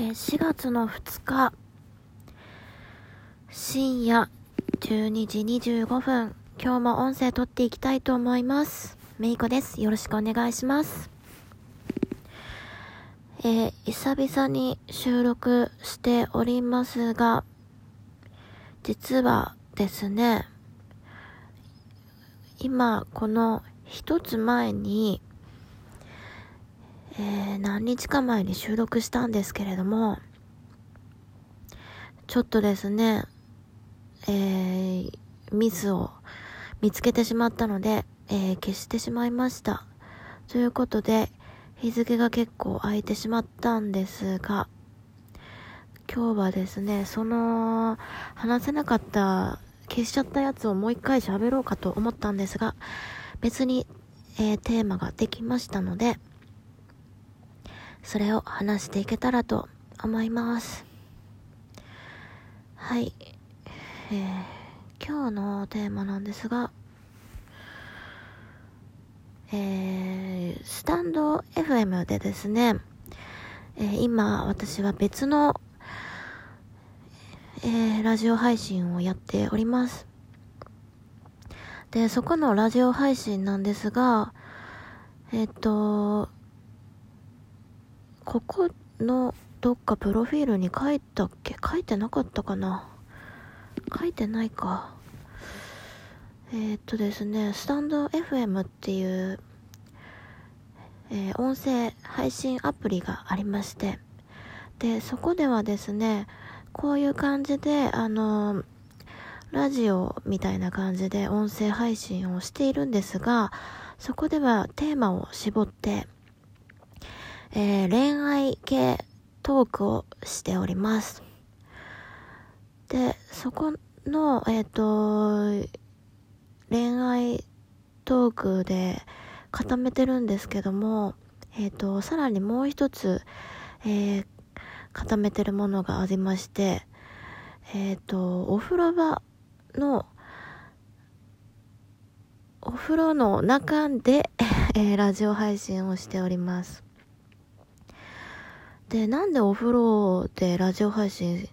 えー、4月の2日、深夜12時25分、今日も音声撮っていきたいと思います。めいこです。よろしくお願いします。えー、久々に収録しておりますが、実はですね、今、この一つ前に、えー、何日か前に収録したんですけれども、ちょっとですね、えー、ミスを見つけてしまったので、えー、消してしまいました。ということで、日付が結構空いてしまったんですが、今日はですね、その、話せなかった、消しちゃったやつをもう一回喋ろうかと思ったんですが、別に、えー、テーマができましたので、それを話していけたらと思います。はい。えー、今日のテーマなんですが、えー、スタンド FM でですね、えー、今私は別の、えー、ラジオ配信をやっております。で、そこのラジオ配信なんですが、えっと、ここのどっかプロフィールに書いたっけ？書いてなかったかな？書いてないか。えー、っとですね、スタンド FM っていう、えー、音声配信アプリがありまして、で、そこではですね、こういう感じで、あのラジオみたいな感じで音声配信をしているんですが、そこではテーマを絞って、えー、恋愛系トークをしております。で、そこの、えっ、ー、と、恋愛トークで固めてるんですけども、えっ、ー、と、さらにもう一つ、えー、固めてるものがありまして、えっ、ー、と、お風呂場の、お風呂の中で、えー、ラジオ配信をしております。で、なんでお風呂でラジオ配信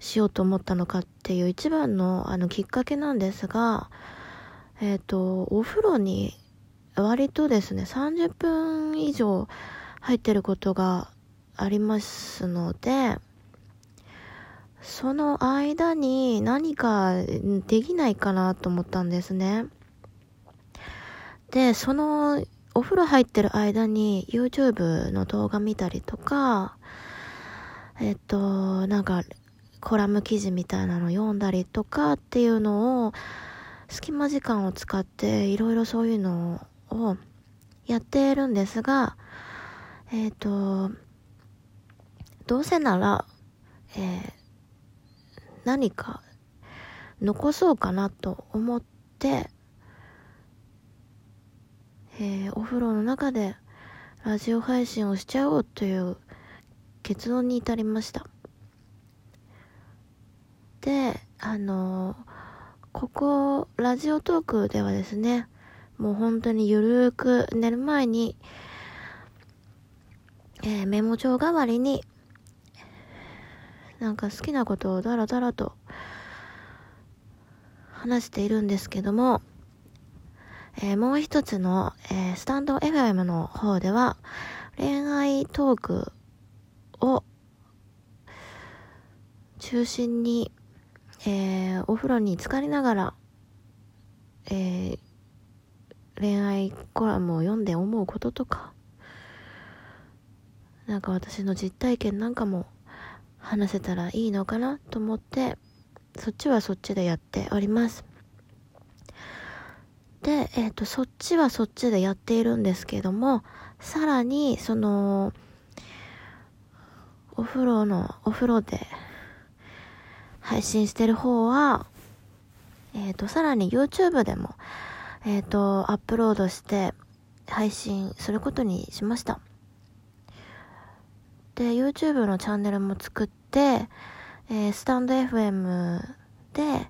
しようと思ったのかっていう一番のあのきっかけなんですが、えっ、ー、と、お風呂に割とですね、30分以上入ってることがありますので、その間に何かできないかなと思ったんですね。で、そのお風呂入ってる間に YouTube の動画見たりとか、えっと、なんか、コラム記事みたいなの読んだりとかっていうのを、隙間時間を使っていろいろそういうのをやってるんですが、えっ、と、どうせなら、えー、何か残そうかなと思って、えー、お風呂の中でラジオ配信をしちゃおうという結論に至りました。で、あのー、ここ、ラジオトークではですね、もう本当にゆるーく寝る前に、えー、メモ帳代わりに、なんか好きなことをダラダラと話しているんですけども、えー、もう一つの、えー、スタンド FM の方では、恋愛トークを中心に、えー、お風呂に浸かりながら、えー、恋愛コラムを読んで思うこととか、なんか私の実体験なんかも話せたらいいのかなと思って、そっちはそっちでやっております。で、えっ、ー、と、そっちはそっちでやっているんですけども、さらに、その、お風呂の、お風呂で配信してる方は、えっ、ー、と、さらに YouTube でも、えっ、ー、と、アップロードして配信することにしました。で、YouTube のチャンネルも作って、えー、スタンド FM で、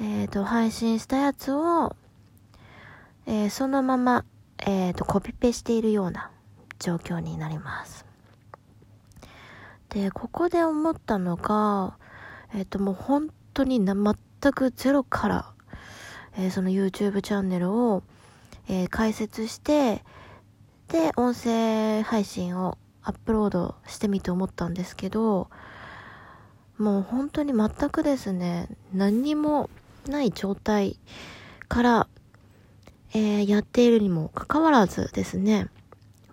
えっ、と、配信したやつを、えー、そのまま、え、ー、と、コピペしているような状況になります。で、ここで思ったのが、えっ、と、もう本当に全くゼロから、えー、その YouTube チャンネルを、えー、開設して、で、音声配信をアップロードしてみて思ったんですけど、もう本当に全くですね、何にもない状態から、えー、やっているにもかかわらずですね、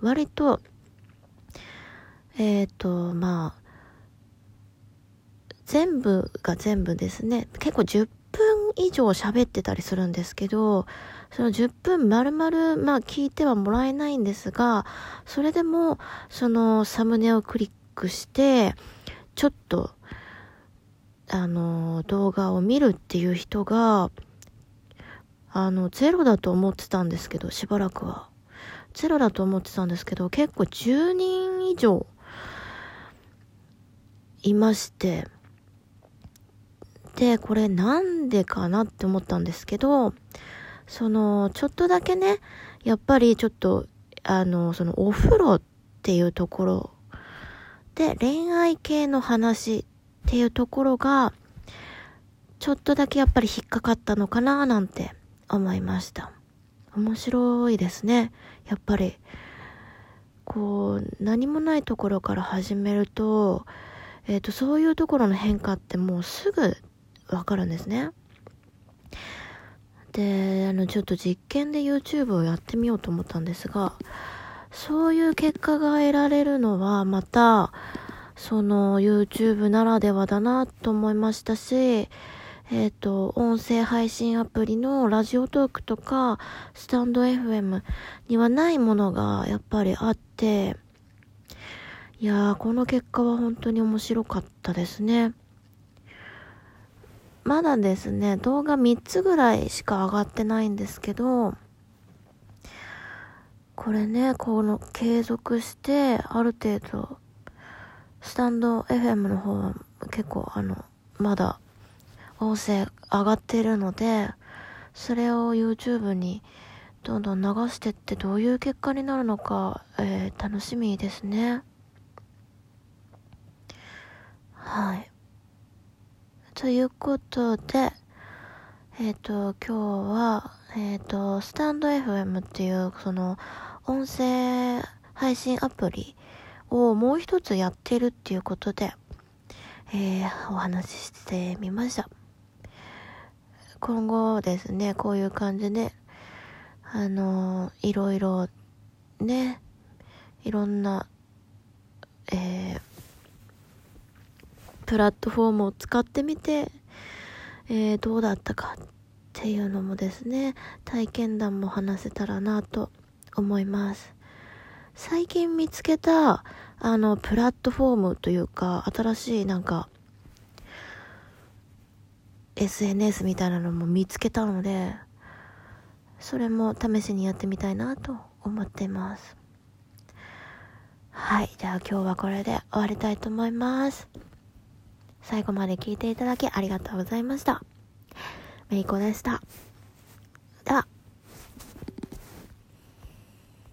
割と、えっ、ー、と、まあ、全部が全部ですね、結構10分以上喋ってたりするんですけど、その10分丸々、まあ聞いてはもらえないんですが、それでも、そのサムネをクリックして、ちょっと、あの、動画を見るっていう人が、あの、ゼロだと思ってたんですけど、しばらくは。ゼロだと思ってたんですけど、結構10人以上いまして、で、これなんでかなって思ったんですけど、その、ちょっとだけね、やっぱりちょっと、あの、そのお風呂っていうところで恋愛系の話っていうところが、ちょっとだけやっぱり引っかかったのかななんて思いました。面白いですね。やっぱり、こう、何もないところから始めると、え、ー、と、そういうところの変化ってもうすぐわかるんですね。で、あの、ちょっと実験で YouTube をやってみようと思ったんですが、そういう結果が得られるのは、また、その YouTube ならではだなと思いましたし、えっ、ー、と、音声配信アプリのラジオトークとか、スタンド FM にはないものがやっぱりあって、いやー、この結果は本当に面白かったですね。まだですね、動画3つぐらいしか上がってないんですけど、これね、この継続して、ある程度、スタンド FM の方は結構あの、まだ音声上がってるので、それを YouTube にどんどん流してってどういう結果になるのか、えー、楽しみですね。はい。ということで、えっ、ー、と、今日は、えっ、ー、と、スタンド FM っていう、その、音声配信アプリをもう一つやってるっていうことで、えー、お話ししてみました。今後ですね、こういう感じで、あのいろいろ、ね、いろんな、えー、プラットフォームを使ってみて、えー、どうだったかっていうのもですね、体験談も話せたらなと思います。最近見つけた、あの、プラットフォームというか、新しいなんか、SNS みたいなのも見つけたので、それも試しにやってみたいなと思っています。はい。じゃあ今日はこれで終わりたいと思います。最後まで聞いていただきありがとうございました。めいこでしたでは。